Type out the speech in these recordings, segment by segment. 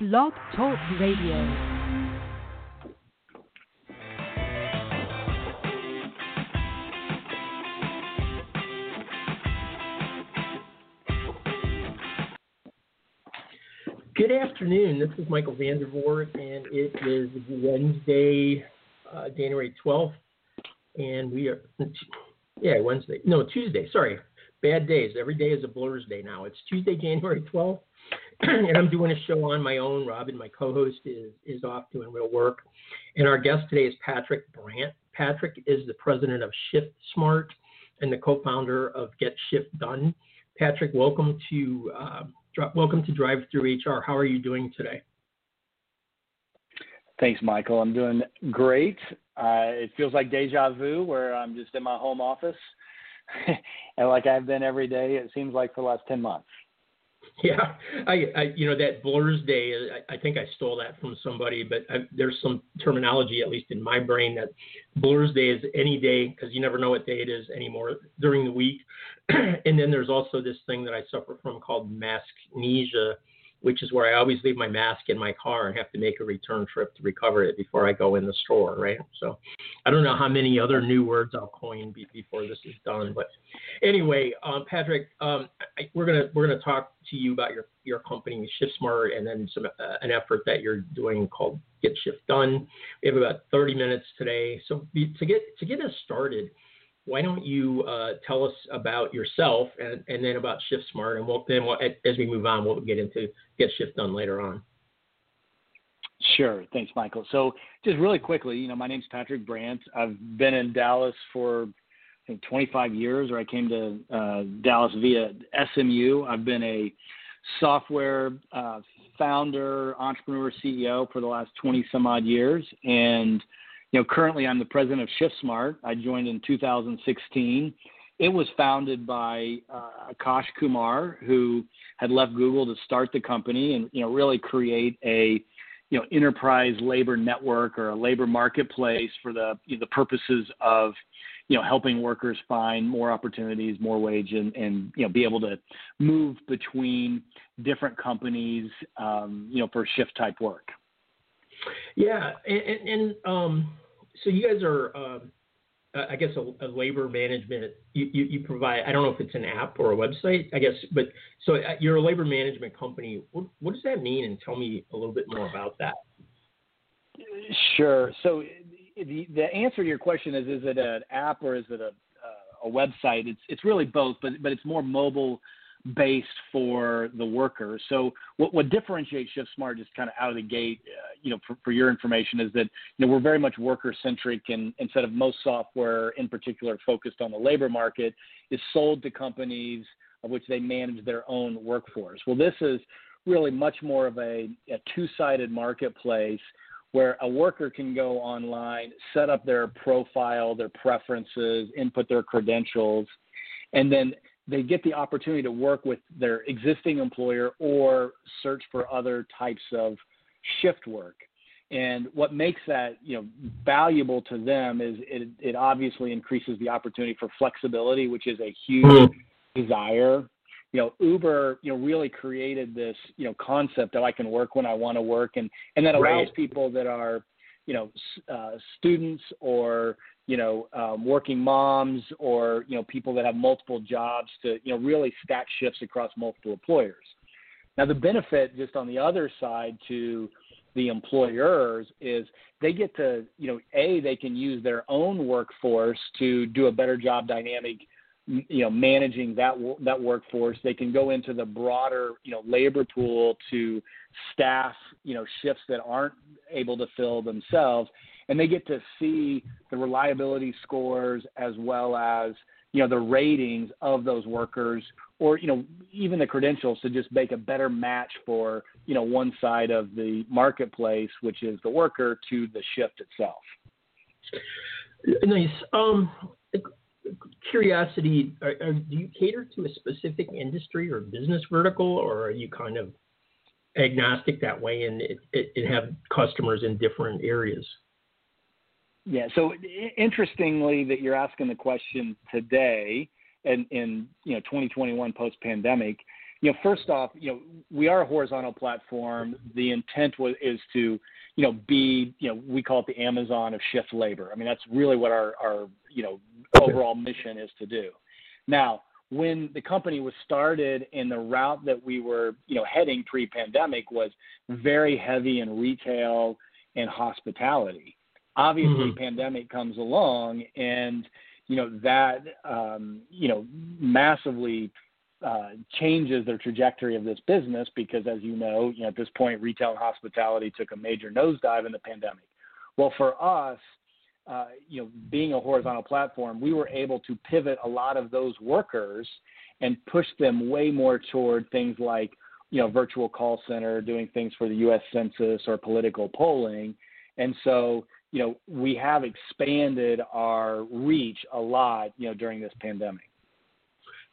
Blog Talk Radio. Good afternoon. This is Michael VanDervort, and it is Wednesday, uh, January 12th, and we are, yeah, Wednesday, no, Tuesday, sorry, bad days. Every day is a blur's day now. It's Tuesday, January 12th, and I'm doing a show on my own. Robin, my co-host, is is off doing real work, and our guest today is Patrick Brandt. Patrick is the president of Shift Smart and the co-founder of Get Shift Done. Patrick, welcome to uh, welcome to Drive Through HR. How are you doing today? Thanks, Michael. I'm doing great. Uh, it feels like deja vu, where I'm just in my home office, and like I've been every day. It seems like for the last ten months. Yeah, I, I you know that blurs day. I, I think I stole that from somebody, but I, there's some terminology, at least in my brain, that blurs day is any day because you never know what day it is anymore during the week. and then there's also this thing that I suffer from called masknesia, which is where I always leave my mask in my car and have to make a return trip to recover it before I go in the store, right? So I don't know how many other new words I'll coin be, before this is done, but anyway, um, Patrick, um, I, we're gonna we're gonna talk to you about your your company ShiftSmart and then some uh, an effort that you're doing called Get Shift Done. We have about 30 minutes today, so be, to get to get us started why don't you uh, tell us about yourself and, and then about Shift Smart, and we'll, then we'll, as we move on, we'll get into Get Shift Done later on. Sure. Thanks, Michael. So, just really quickly, you know, my name's Patrick Brandt. I've been in Dallas for I think 25 years, or I came to uh, Dallas via SMU. I've been a software uh, founder, entrepreneur, CEO for the last 20 some odd years, and you know, currently I'm the president of ShiftSmart. I joined in 2016. It was founded by uh, Akash Kumar, who had left Google to start the company and you know really create a you know enterprise labor network or a labor marketplace for the you know, the purposes of you know helping workers find more opportunities, more wage, and, and you know be able to move between different companies um, you know for shift type work. Yeah, and, and um, so you guys are, um, I guess, a, a labor management. You, you, you, provide. I don't know if it's an app or a website. I guess, but so uh, you're a labor management company. What, what does that mean? And tell me a little bit more about that. Sure. So the the answer to your question is: is it an app or is it a a website? It's it's really both, but but it's more mobile based for the worker. So what, what differentiates ShiftSmart just kind of out of the gate, uh, you know, for, for, your information is that, you know, we're very much worker centric and instead of most software in particular focused on the labor market is sold to companies of which they manage their own workforce. Well, this is really much more of a, a two-sided marketplace where a worker can go online, set up their profile, their preferences, input their credentials, and then they get the opportunity to work with their existing employer or search for other types of shift work. And what makes that you know valuable to them is it, it obviously increases the opportunity for flexibility, which is a huge mm-hmm. desire. You know, Uber, you know, really created this, you know, concept that I can work when I want to work, and and that allows right. people that are, you know, uh, students or you know, um, working moms or you know people that have multiple jobs to you know really stack shifts across multiple employers. Now the benefit just on the other side to the employers is they get to you know a they can use their own workforce to do a better job dynamic you know managing that that workforce they can go into the broader you know labor pool to staff you know shifts that aren't able to fill themselves and they get to see the reliability scores as well as you know the ratings of those workers or you know even the credentials to just make a better match for you know one side of the marketplace which is the worker to the shift itself. Nice. Um curiosity are, are, do you cater to a specific industry or business vertical or are you kind of agnostic that way and it, it, it have customers in different areas yeah. So interestingly, that you're asking the question today, and in you know 2021 post pandemic, you know, first off, you know, we are a horizontal platform. The intent was is to, you know, be, you know, we call it the Amazon of shift labor. I mean, that's really what our our you know overall mission is to do. Now, when the company was started and the route that we were, you know, heading pre-pandemic was very heavy in retail and hospitality. Obviously, mm-hmm. pandemic comes along and you know that um, you know massively uh, changes the trajectory of this business because, as you know, you know, at this point, retail and hospitality took a major nosedive in the pandemic. Well, for us, uh, you know, being a horizontal platform, we were able to pivot a lot of those workers and push them way more toward things like, you know, virtual call center, doing things for the U.S. Census or political polling, and so you know, we have expanded our reach a lot, you know, during this pandemic.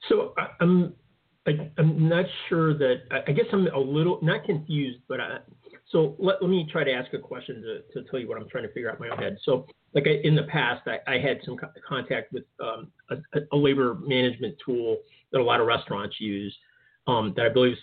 So I'm I, am not sure that I guess I'm a little not confused, but I, so let, let me try to ask a question to, to tell you what I'm trying to figure out in my own head. So like I, in the past, I, I had some contact with um, a, a, labor management tool that a lot of restaurants use um, that I believe is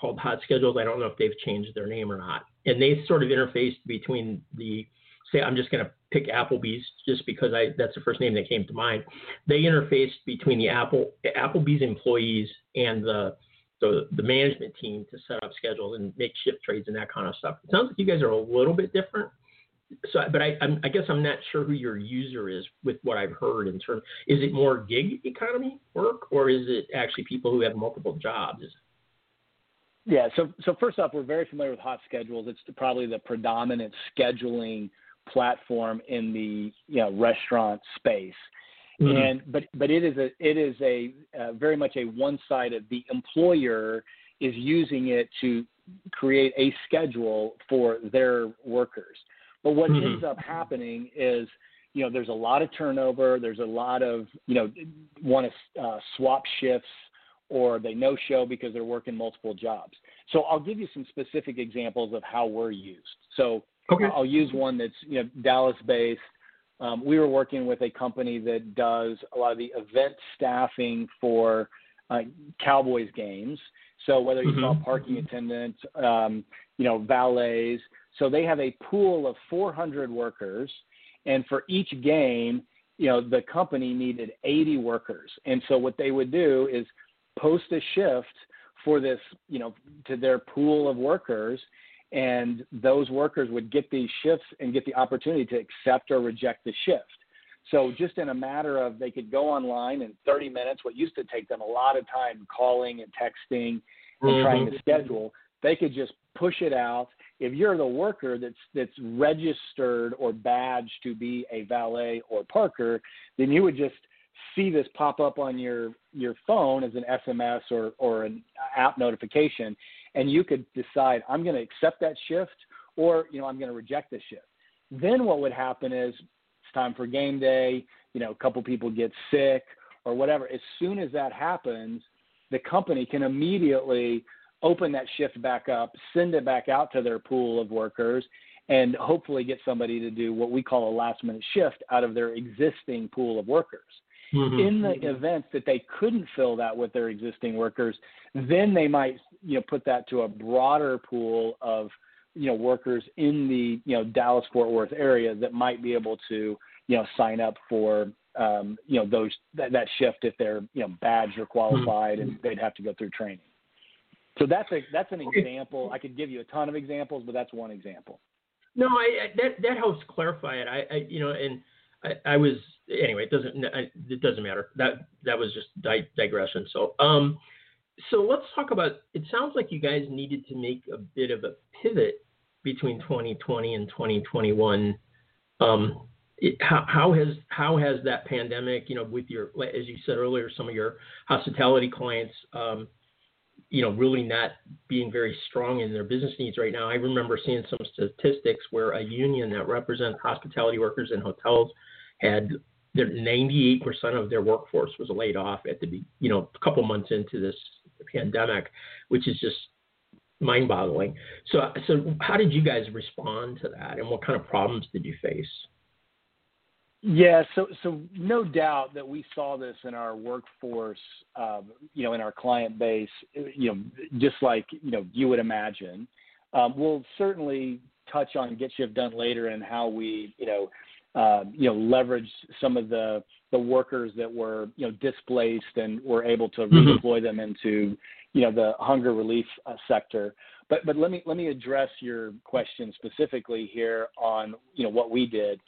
called Hot Schedules. I don't know if they've changed their name or not, and they sort of interfaced between the say I'm just going to pick Applebee's just because I that's the first name that came to mind. They interfaced between the Apple Applebee's employees and the the, the management team to set up schedules and make shift trades and that kind of stuff. It sounds like you guys are a little bit different. So, but I, I'm, I guess I'm not sure who your user is with what I've heard in terms. Is it more gig economy work, or is it actually people who have multiple jobs? Yeah. So, so first off, we're very familiar with hot schedules. It's probably the predominant scheduling platform in the you know restaurant space. Mm-hmm. And but but it is a it is a uh, very much a one sided. The employer is using it to create a schedule for their workers. But what mm-hmm. ends up happening is you know there's a lot of turnover. There's a lot of you know want to uh, swap shifts or they no show because they're working multiple jobs. So I'll give you some specific examples of how we're used. So Okay. I'll use one that's you know Dallas based. Um, we were working with a company that does a lot of the event staffing for uh, Cowboys games. So whether you mm-hmm. call parking attendants, um, you know, valets. So they have a pool of 400 workers, and for each game, you know, the company needed 80 workers. And so what they would do is post a shift for this, you know, to their pool of workers, and those workers would get these shifts and get the opportunity to accept or reject the shift. So just in a matter of they could go online in 30 minutes, what used to take them a lot of time calling and texting and mm-hmm. trying to schedule, they could just push it out. If you're the worker that's that's registered or badged to be a valet or parker, then you would just see this pop up on your your phone as an SMS or or an app notification, and you could decide I'm going to accept that shift or you know I'm going to reject the shift. Then what would happen is it's time for game day. You know, a couple people get sick or whatever. As soon as that happens, the company can immediately open that shift back up, send it back out to their pool of workers, and hopefully get somebody to do what we call a last minute shift out of their existing pool of workers. Mm-hmm. In the event that they couldn't fill that with their existing workers, then they might you know put that to a broader pool of you know workers in the you know Dallas Fort Worth area that might be able to you know sign up for um, you know those that, that shift if they're you know badged or qualified mm-hmm. and they'd have to go through training. So that's a that's an example. I could give you a ton of examples, but that's one example. No, I, I that that helps clarify it. I, I you know and I, I was anyway. It doesn't it doesn't matter. That that was just di- digression. So um, so let's talk about. It sounds like you guys needed to make a bit of a pivot between 2020 and 2021. Um, it, how, how has how has that pandemic, you know, with your as you said earlier, some of your hospitality clients, um, you know, really not being very strong in their business needs right now. I remember seeing some statistics where a union that represents hospitality workers in hotels had their 98% of their workforce was laid off at the you know a couple months into this pandemic, which is just mind-boggling. So so how did you guys respond to that, and what kind of problems did you face? Yeah, so so no doubt that we saw this in our workforce, um, you know, in our client base, you know, just like you know you would imagine. Um, we'll certainly touch on Get Shift Done later and how we, you know, uh, you know, leverage some of the the workers that were you know displaced and were able to mm-hmm. redeploy them into you know the hunger relief uh, sector. But but let me let me address your question specifically here on you know what we did.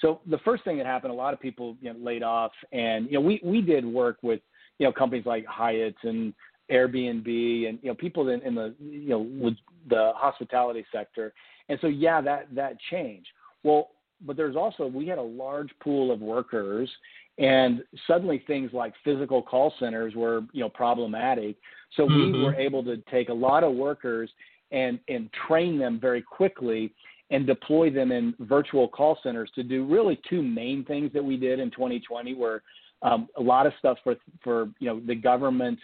So the first thing that happened, a lot of people you know, laid off, and you know we we did work with you know companies like Hyatt and Airbnb and you know people in, in the you know with the hospitality sector, and so yeah that that changed. Well, but there's also we had a large pool of workers, and suddenly things like physical call centers were you know problematic. So mm-hmm. we were able to take a lot of workers and and train them very quickly and deploy them in virtual call centers to do really two main things that we did in 2020 were um, a lot of stuff for for you know the government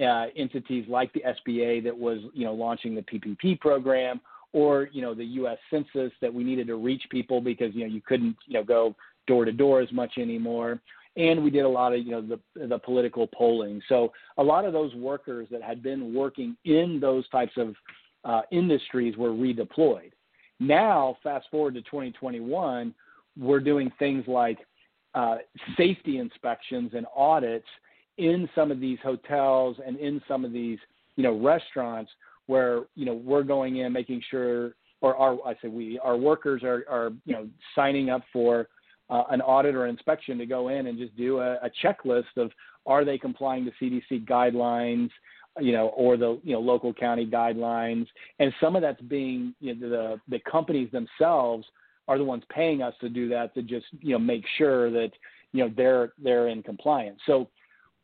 uh, entities like the SBA that was you know launching the PPP program or you know the U.S. Census that we needed to reach people because you know you couldn't you know go door to door as much anymore. And we did a lot of you know the the political polling. So a lot of those workers that had been working in those types of uh, industries were redeployed. Now, fast forward to 2021, we're doing things like uh, safety inspections and audits in some of these hotels and in some of these, you know, restaurants where you know we're going in making sure, or our I say we, our workers are are you know signing up for uh, an audit or inspection to go in and just do a, a checklist of are they complying to CDC guidelines, you know, or the you know local county guidelines, and some of that's being you know, the the companies themselves are the ones paying us to do that to just you know make sure that you know they're they're in compliance. So,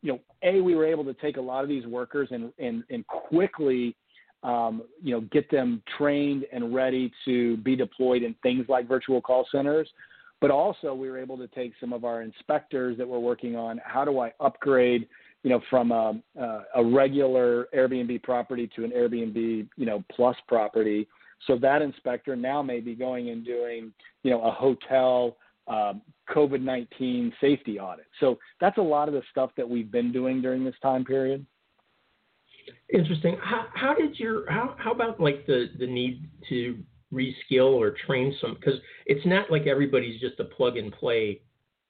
you know, a we were able to take a lot of these workers and and and quickly. Um, you know, get them trained and ready to be deployed in things like virtual call centers. But also, we were able to take some of our inspectors that we're working on. How do I upgrade you know, from a, a regular Airbnb property to an Airbnb, you know, plus property. So that inspector now may be going and doing, you know, a hotel uh, COVID-19 safety audit. So that's a lot of the stuff that we've been doing during this time period. Interesting. How, how did your how how about like the the need to reskill or train some because it's not like everybody's just a plug and play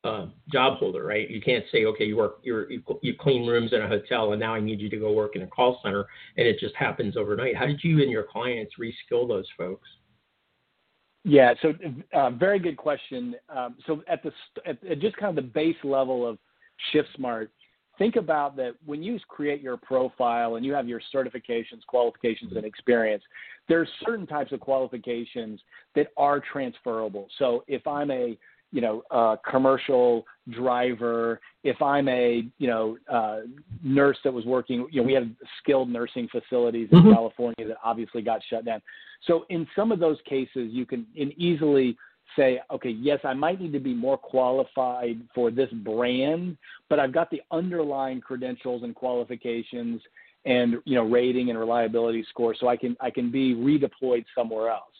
uh, job holder, right? You can't say, okay, you work, you you clean rooms in a hotel, and now I need you to go work in a call center, and it just happens overnight. How did you and your clients reskill those folks? Yeah, so uh, very good question. Um, so at the at, at just kind of the base level of ShiftSmart, think about that when you create your profile and you have your certifications, qualifications, and experience. There's certain types of qualifications that are transferable. So if I'm a you know, a commercial driver, if I'm a, you know, uh, nurse that was working, you know, we had skilled nursing facilities in mm-hmm. California that obviously got shut down. So in some of those cases, you can easily say, okay, yes, I might need to be more qualified for this brand, but I've got the underlying credentials and qualifications and you know rating and reliability score, so I can I can be redeployed somewhere else.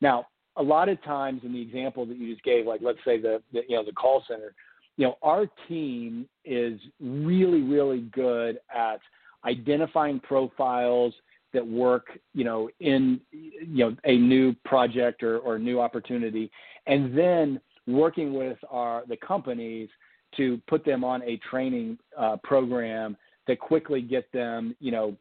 Now, a lot of times in the example that you just gave, like let's say the, the you know the call center, you know our team is really really good at identifying profiles that work you know in you know a new project or, or new opportunity, and then working with our the companies to put them on a training uh, program that quickly get them you know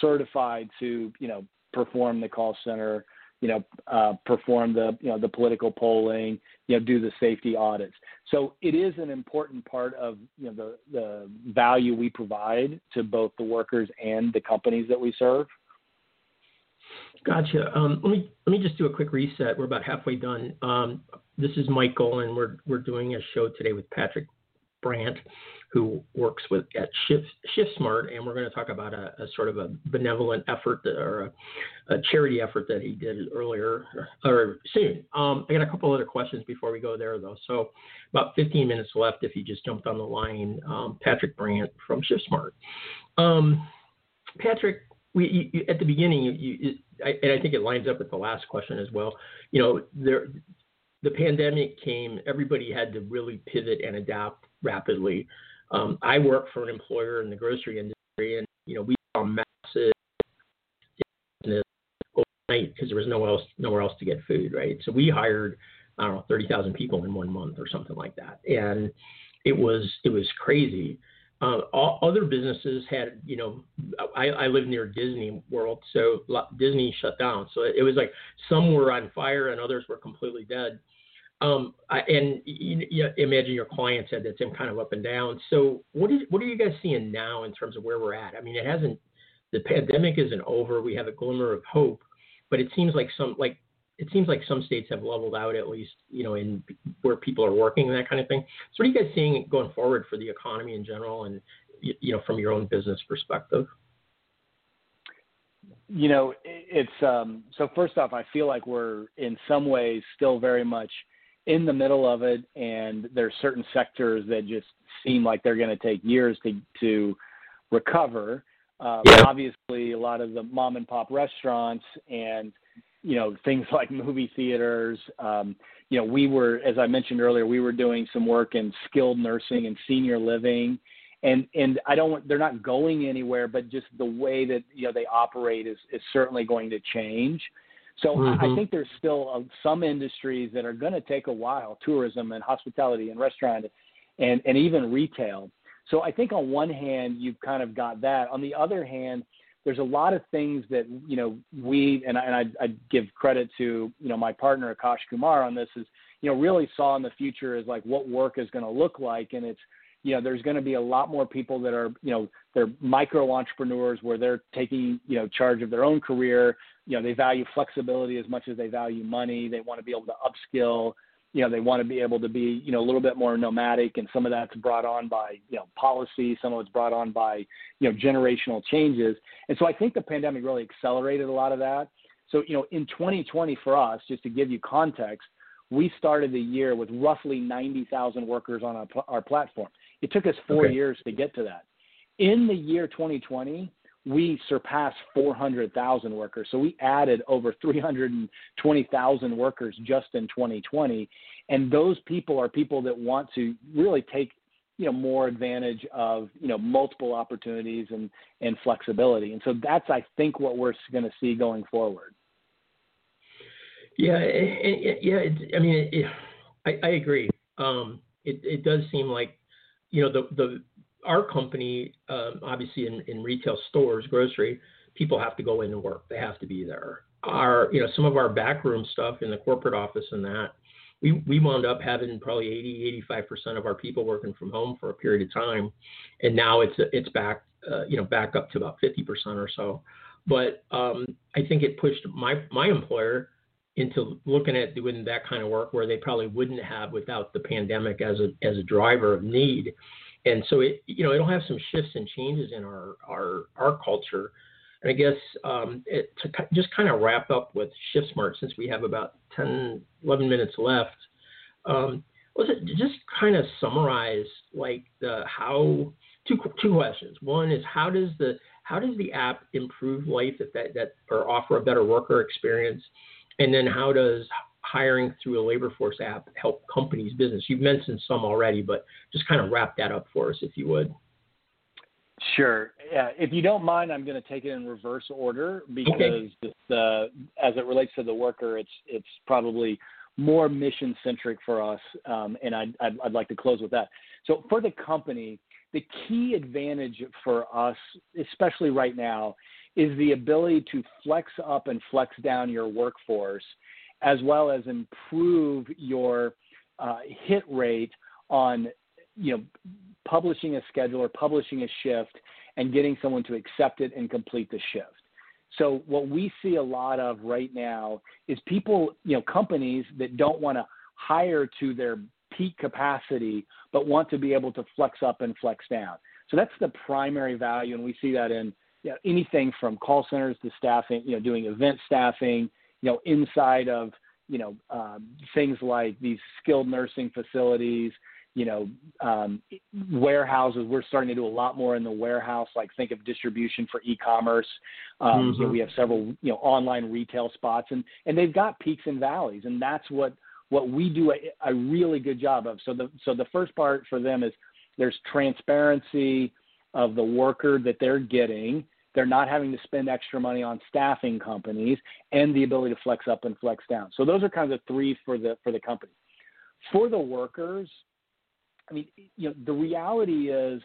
certified to you know perform the call center you know, uh, perform the, you know, the political polling, you know, do the safety audits. So it is an important part of, you know, the, the value we provide to both the workers and the companies that we serve. Gotcha. Um, let me let me just do a quick reset. We're about halfway done. Um, this is Michael, and we're we're doing a show today with Patrick Brandt, who works with at Shift, ShiftSmart, and we're going to talk about a, a sort of a benevolent effort that, or a, a, charity effort that he did earlier or soon. Um, I got a couple other questions before we go there, though. So about 15 minutes left if you just jumped on the line. Um, Patrick Brandt from ShiftSmart. Um, Patrick, we you, at the beginning, you, you, I, and I think it lines up with the last question as well. You know, there the pandemic came, everybody had to really pivot and adapt rapidly. Um, I work for an employer in the grocery industry, and you know we saw massive business overnight because there was nowhere else nowhere else to get food, right? So we hired I don't know thirty thousand people in one month or something like that, and it was it was crazy. Uh, all, other businesses had, you know, I, I live near Disney World, so Disney shut down. So it, it was like some were on fire and others were completely dead. Um, and you, you imagine your clients had that same kind of up and down. So what is what are you guys seeing now in terms of where we're at? I mean, it hasn't the pandemic isn't over. We have a glimmer of hope, but it seems like some like it seems like some states have leveled out at least, you know, in where people are working and that kind of thing. So what are you guys seeing going forward for the economy in general, and you know, from your own business perspective? You know, it's um, so first off, I feel like we're in some ways still very much in the middle of it, and there's certain sectors that just seem like they're going to take years to to recover. Um, yeah. Obviously, a lot of the mom and pop restaurants and you know things like movie theaters. Um, you know, we were, as I mentioned earlier, we were doing some work in skilled nursing and senior living, and and I don't, they're not going anywhere, but just the way that you know they operate is is certainly going to change. So mm-hmm. I think there's still uh, some industries that are going to take a while, tourism and hospitality and restaurant and, and even retail. So I think on one hand, you've kind of got that. On the other hand, there's a lot of things that, you know, we, and I, and I, I give credit to, you know, my partner Akash Kumar on this is, you know, really saw in the future is like what work is going to look like. And it's, you know, there's going to be a lot more people that are, you know, they're micro entrepreneurs where they're taking, you know, charge of their own career. You know, they value flexibility as much as they value money. They want to be able to upskill. You know, they want to be able to be, you know, a little bit more nomadic, and some of that's brought on by, you know, policy. Some of it's brought on by, you know, generational changes. And so I think the pandemic really accelerated a lot of that. So, you know, in 2020 for us, just to give you context, we started the year with roughly 90,000 workers on our, our platform. It took us four okay. years to get to that. In the year 2020, we surpassed 400,000 workers. So we added over 320,000 workers just in 2020. And those people are people that want to really take you know more advantage of you know multiple opportunities and and flexibility and so that's i think what we're going to see going forward yeah it, it, yeah i mean it, I, I agree um it, it does seem like you know the the our company, um, obviously in, in retail stores, grocery, people have to go in and work. They have to be there. Our, you know, some of our backroom stuff in the corporate office and that, we, we wound up having probably 80, 85% of our people working from home for a period of time. And now it's, it's back, uh, you know, back up to about 50% or so. But um, I think it pushed my, my employer into looking at doing that kind of work where they probably wouldn't have without the pandemic as a, as a driver of need and so it you know it'll have some shifts and changes in our our our culture. And I guess um, it, to just kind of wrap up with Shift Smart, since we have about 10, 11 minutes left, um, was it just kind of summarize like the how two two questions. One is how does the how does the app improve life if that that or offer a better worker experience, and then how does hiring through a labor force app help companies' business? You've mentioned some already, but just kind of wrap that up for us, if you would. Sure. Yeah. If you don't mind, I'm going to take it in reverse order because okay. the, as it relates to the worker, it's it's probably more mission centric for us, um, and I'd, I'd, I'd like to close with that. So for the company, the key advantage for us, especially right now, is the ability to flex up and flex down your workforce as well as improve your uh, hit rate on you know publishing a schedule or publishing a shift and getting someone to accept it and complete the shift. So what we see a lot of right now is people, you know, companies that don't want to hire to their peak capacity but want to be able to flex up and flex down. So that's the primary value and we see that in you know, anything from call centers to staffing, you know, doing event staffing, you know, inside of, you know, um, things like these skilled nursing facilities, you know, um, warehouses. We're starting to do a lot more in the warehouse, like think of distribution for e-commerce. Um, mm-hmm. we have several, you know, online retail spots, and and they've got peaks and valleys, and that's what what we do a, a really good job of. So the so the first part for them is there's transparency of the worker that they're getting. They're not having to spend extra money on staffing companies and the ability to flex up and flex down. So those are kind of the three for the for the company. For the workers, I mean, you know, the reality is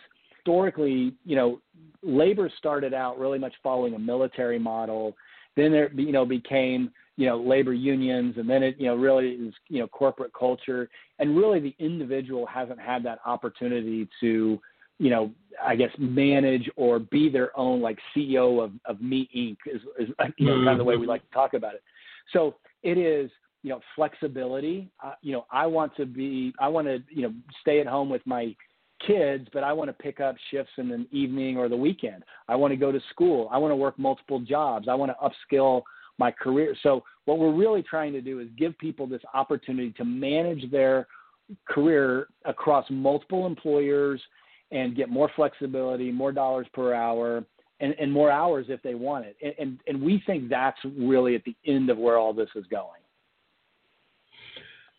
historically, you know, labor started out really much following a military model. Then there, you know, became you know labor unions, and then it you know really is you know corporate culture, and really the individual hasn't had that opportunity to you know I guess manage or be their own like CEO of of Me Inc. is, is you know kind of the way we mm-hmm. like to talk about it. So it is you know flexibility. Uh, you know I want to be I want to you know stay at home with my kids, but I want to pick up shifts in the evening or the weekend. I want to go to school. I want to work multiple jobs. I want to upskill my career. So what we're really trying to do is give people this opportunity to manage their career across multiple employers and get more flexibility, more dollars per hour, and, and more hours if they want it. And, and, and we think that's really at the end of where all this is going.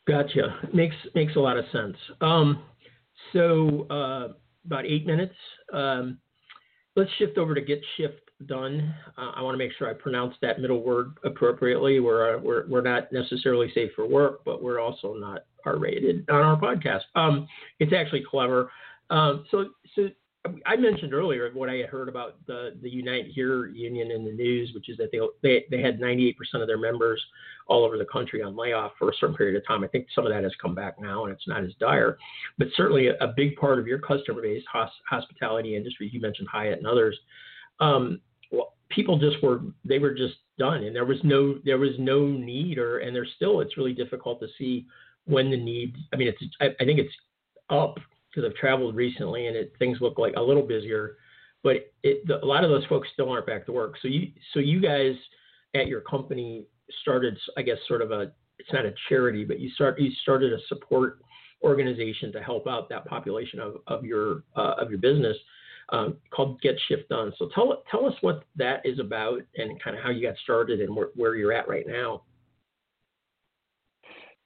Gotcha. Makes makes a lot of sense. Um, so uh, about eight minutes. Um, let's shift over to get shift done. Uh, I want to make sure I pronounce that middle word appropriately. We're, uh, we're, we're not necessarily safe for work, but we're also not R rated on our podcast. Um, it's actually clever. Um, so, so I mentioned earlier what I had heard about the, the Unite Here union in the news, which is that they, they, they had 98% of their members all over the country on layoff for a certain period of time. I think some of that has come back now and it's not as dire. But certainly a, a big part of your customer base, hos, hospitality industry, you mentioned Hyatt and others, um, well, people just were, they were just done and there was no, there was no need or, and there's still, it's really difficult to see when the need, I mean, it's, I, I think it's up because I've traveled recently and it, things look like a little busier. But it, the, a lot of those folks still aren't back to work. So you, so you guys at your company started, I guess, sort of a, it's not a charity, but you start, you started a support organization to help out that population of, of your, uh, of your business. Um, called Get Shift Done. So tell tell us what that is about and kind of how you got started and where, where you're at right now.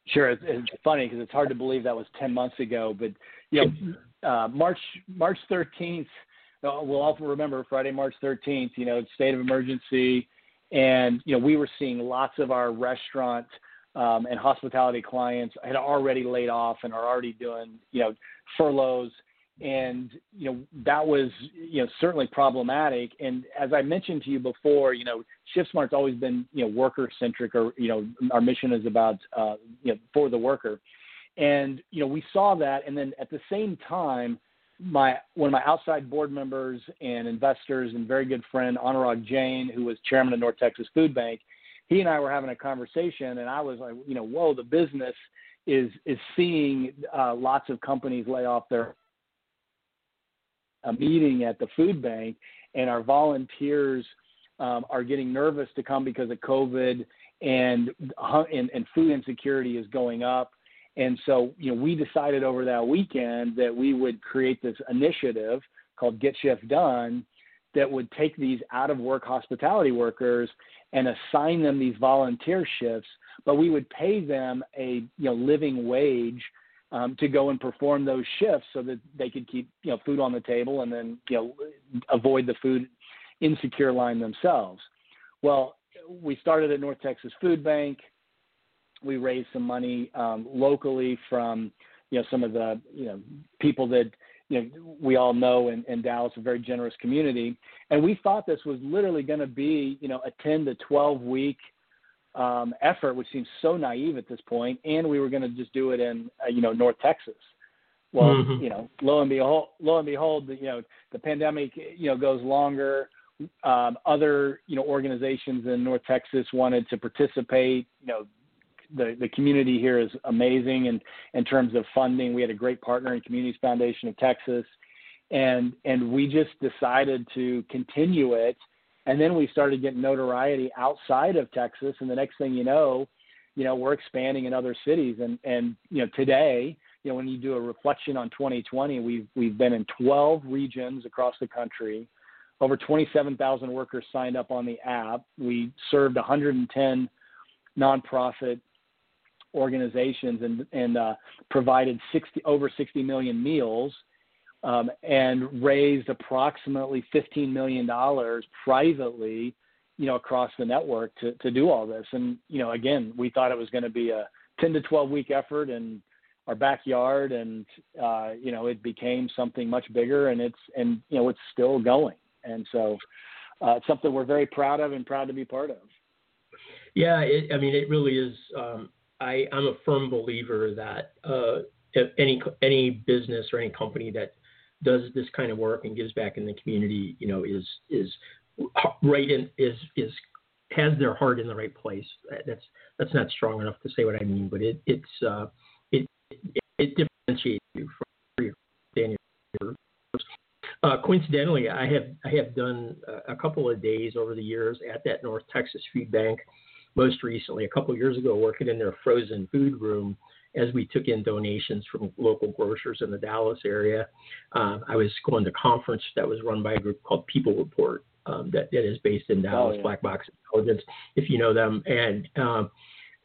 Sure, it's, it's funny because it's hard to believe that was ten months ago, but you know, uh, March March 13th. Uh, we'll all remember Friday, March 13th. You know, state of emergency, and you know we were seeing lots of our restaurant um, and hospitality clients had already laid off and are already doing you know furloughs, and you know that was you know certainly problematic. And as I mentioned to you before, you know ShiftSmart's always been you know worker centric, or you know our mission is about uh, you know for the worker. And you know, we saw that, and then at the same time, my one of my outside board members and investors and very good friend Anurag Jain, who was chairman of North Texas Food Bank, he and I were having a conversation, and I was like, you know, whoa, the business is is seeing uh, lots of companies lay off their a meeting at the food bank, and our volunteers um, are getting nervous to come because of COVID, and and, and food insecurity is going up and so, you know, we decided over that weekend that we would create this initiative called Get Shift Done that would take these out of work hospitality workers and assign them these volunteer shifts, but we would pay them a you know living wage um, to go and perform those shifts so that they could keep you know food on the table and then you know avoid the food insecure line themselves. Well, we started at North Texas Food Bank we raised some money um, locally from you know some of the you know people that you know we all know in, in Dallas, a very generous community, and we thought this was literally going to be you know a 10 to 12 week um, effort, which seems so naive at this point. point, and we were going to just do it in uh, you know North Texas. Well, mm-hmm. you know, lo and behold, lo and behold, you know, the pandemic, you know, goes longer. Um, other, you know, organizations in North Texas wanted to participate. You know, the, the community here is amazing in, in terms of funding. We had a great partner in Communities Foundation of Texas, and and we just decided to continue it. And then we started getting notoriety outside of Texas, and the next thing you know, you know, we're expanding in other cities. And and you know, today, you know, when you do a reflection on 2020, we've we've been in 12 regions across the country. Over 27,000 workers signed up on the app. We served 110 nonprofit organizations and and uh, provided 60 over 60 million meals um, and raised approximately 15 million dollars privately, you know, across the network to to do all this. And you know, again, we thought it was going to be a 10 to 12 week effort in our backyard, and uh, you know, it became something much bigger, and it's and you know, it's still going. And so, uh, it's something we're very proud of and proud to be part of. Yeah, it, I mean, it really is. Um, I, I'm a firm believer that uh, any any business or any company that does this kind of work and gives back in the community, you know, is is right in is is has their heart in the right place. That's that's not strong enough to say what I mean, but it it's uh, it, it, it differentiates you from your Daniel. Uh, coincidentally, I have I have done a couple of days over the years at that North Texas Food Bank. Most recently, a couple of years ago, working in their frozen food room as we took in donations from local grocers in the Dallas area. Uh, I was going to a conference that was run by a group called People Report um, that, that is based in Dallas, oh, yeah. Black Box Intelligence, if you know them. And um,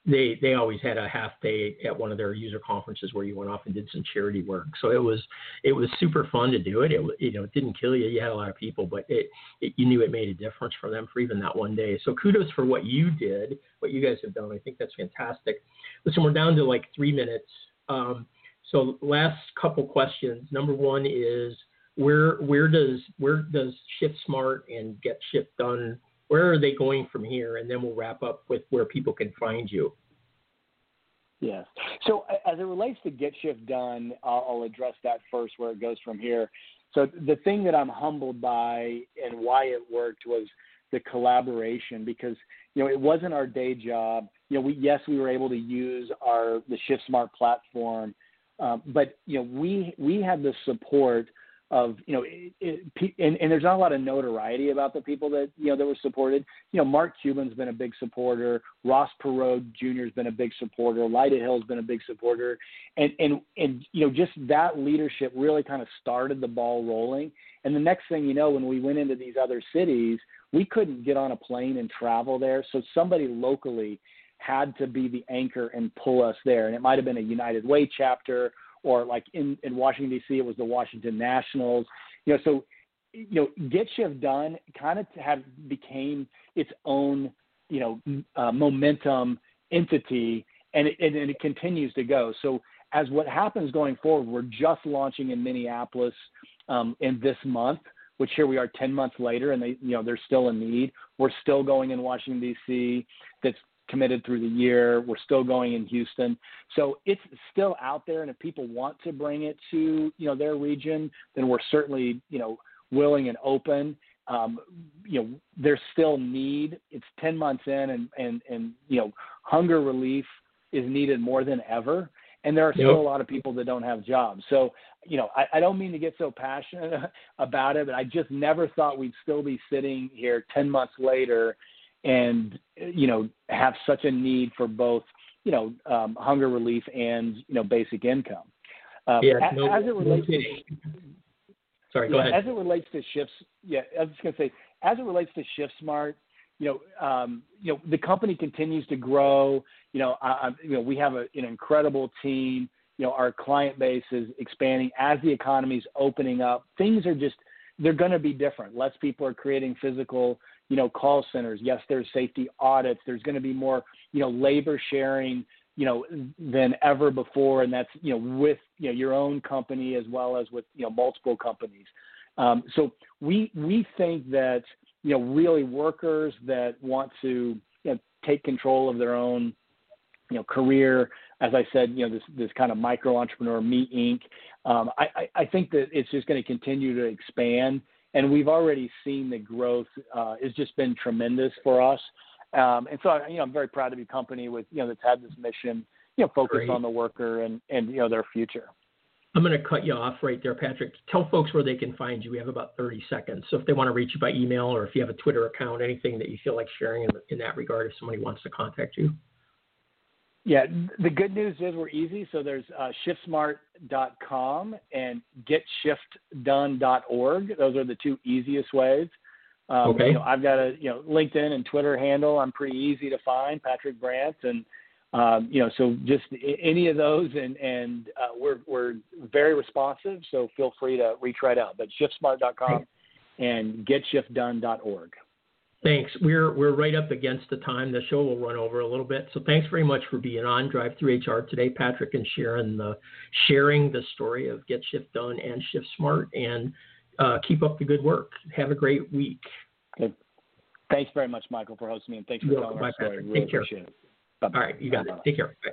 they they always had a half day at one of their user conferences where you went off and did some charity work. So it was it was super fun to do it. It you know it didn't kill you. You had a lot of people, but it, it you knew it made a difference for them for even that one day. So kudos for what you did, what you guys have done. I think that's fantastic. Listen, we're down to like three minutes. Um, so last couple questions. Number one is where where does where does Shift Smart and Get Shift Done where are they going from here? And then we'll wrap up with where people can find you. Yes. So as it relates to Get Shift Done, I'll, address that first, where it goes from here. So the thing that I'm humbled by and why it worked was the collaboration because you know it wasn't our day job. You know, we yes we were able to use our the Shift Smart platform, um, but you know we we had the support of you know it, it, and, and there's not a lot of notoriety about the people that you know that were supported. You know mark cuban's been a big supporter. Ross perot jr has been a big supporter. Lyda hill's been a big supporter. And and and you know just that leadership really kind of started the ball rolling. And the next thing you know when we went into these other cities we couldn't get on a plane and travel there. So somebody locally had to be the anchor and pull us there. And it might have been a united way chapter or like in, in Washington D.C. it was the Washington Nationals. You know, so you know, Get Shift Done kind of have became its own you know uh, momentum entity, and it, and, it continues to go. So as what happens going forward, we're just launching in Minneapolis um, in this month which here we are 10 months later and they you know there's still in need we're still going in washington d.c that's committed through the year. We're still going in Houston. So it's still out there and if people want to bring it to, you know, their region, then we're certainly, you know, willing and open. Um, you know, there's still need. It's 10 months in and, and, and, you know, hunger relief is needed more than ever. And there are still yep. a lot of people that don't have jobs. So, you know, I, I don't mean to get so passionate about it, but I just never thought we'd still be sitting here 10 months later and you know have such a need for both you know um, hunger relief and you know basic income. Uh, yeah, as, no, as it relates no to sorry, go yeah, ahead. As it relates to shifts, yeah, I was just going to say, as it relates to Shift Smart, you know, um, you know, the company continues to grow. You know, I, you know, we have a, an incredible team. You know, our client base is expanding as the economy is opening up. Things are just they're going to be different. Less people are creating physical you know, call centers. Yes, there's safety audits. There's going to be more, you know, labor sharing, you know, than ever before, and that's you know with you know your own company as well as with you know multiple companies. Um, so we we think that you know really workers that want to you know, take control of their own you know career as i said you know this this kind of micro entrepreneur me inc um, I, I think that it's just going to continue to expand and we've already seen the growth uh, has just been tremendous for us. Um, and so, you know, I'm very proud to be a company with you know that's had this mission, you know, focused Great. on the worker and and you know their future. I'm going to cut you off right there, Patrick. Tell folks where they can find you. We have about 30 seconds. So if they want to reach you by email or if you have a Twitter account, anything that you feel like sharing in, in that regard, if somebody wants to contact you. Yeah, the good news is we're easy. So there's uh, shiftsmart.com and getshiftdone.org. Those are the two easiest ways. Um, okay. You know, I've got a you know LinkedIn and Twitter handle. I'm pretty easy to find, Patrick Brandt, and Um, you know, so just any of those, and and uh, we're we're very responsive. So feel free to reach right out. But shiftsmart.com and getshiftdone.org. Thanks. We're we're right up against the time. The show will run over a little bit. So thanks very much for being on DriveThru HR today, Patrick and Sharon, uh, sharing the story of Get Shift Done and Shift Smart. And uh, keep up the good work. Have a great week. Okay. Thanks very much, Michael, for hosting me, and thanks for You're telling welcome. our story. Patrick. Really Take care. it. All right, you got it. Take care. Bye.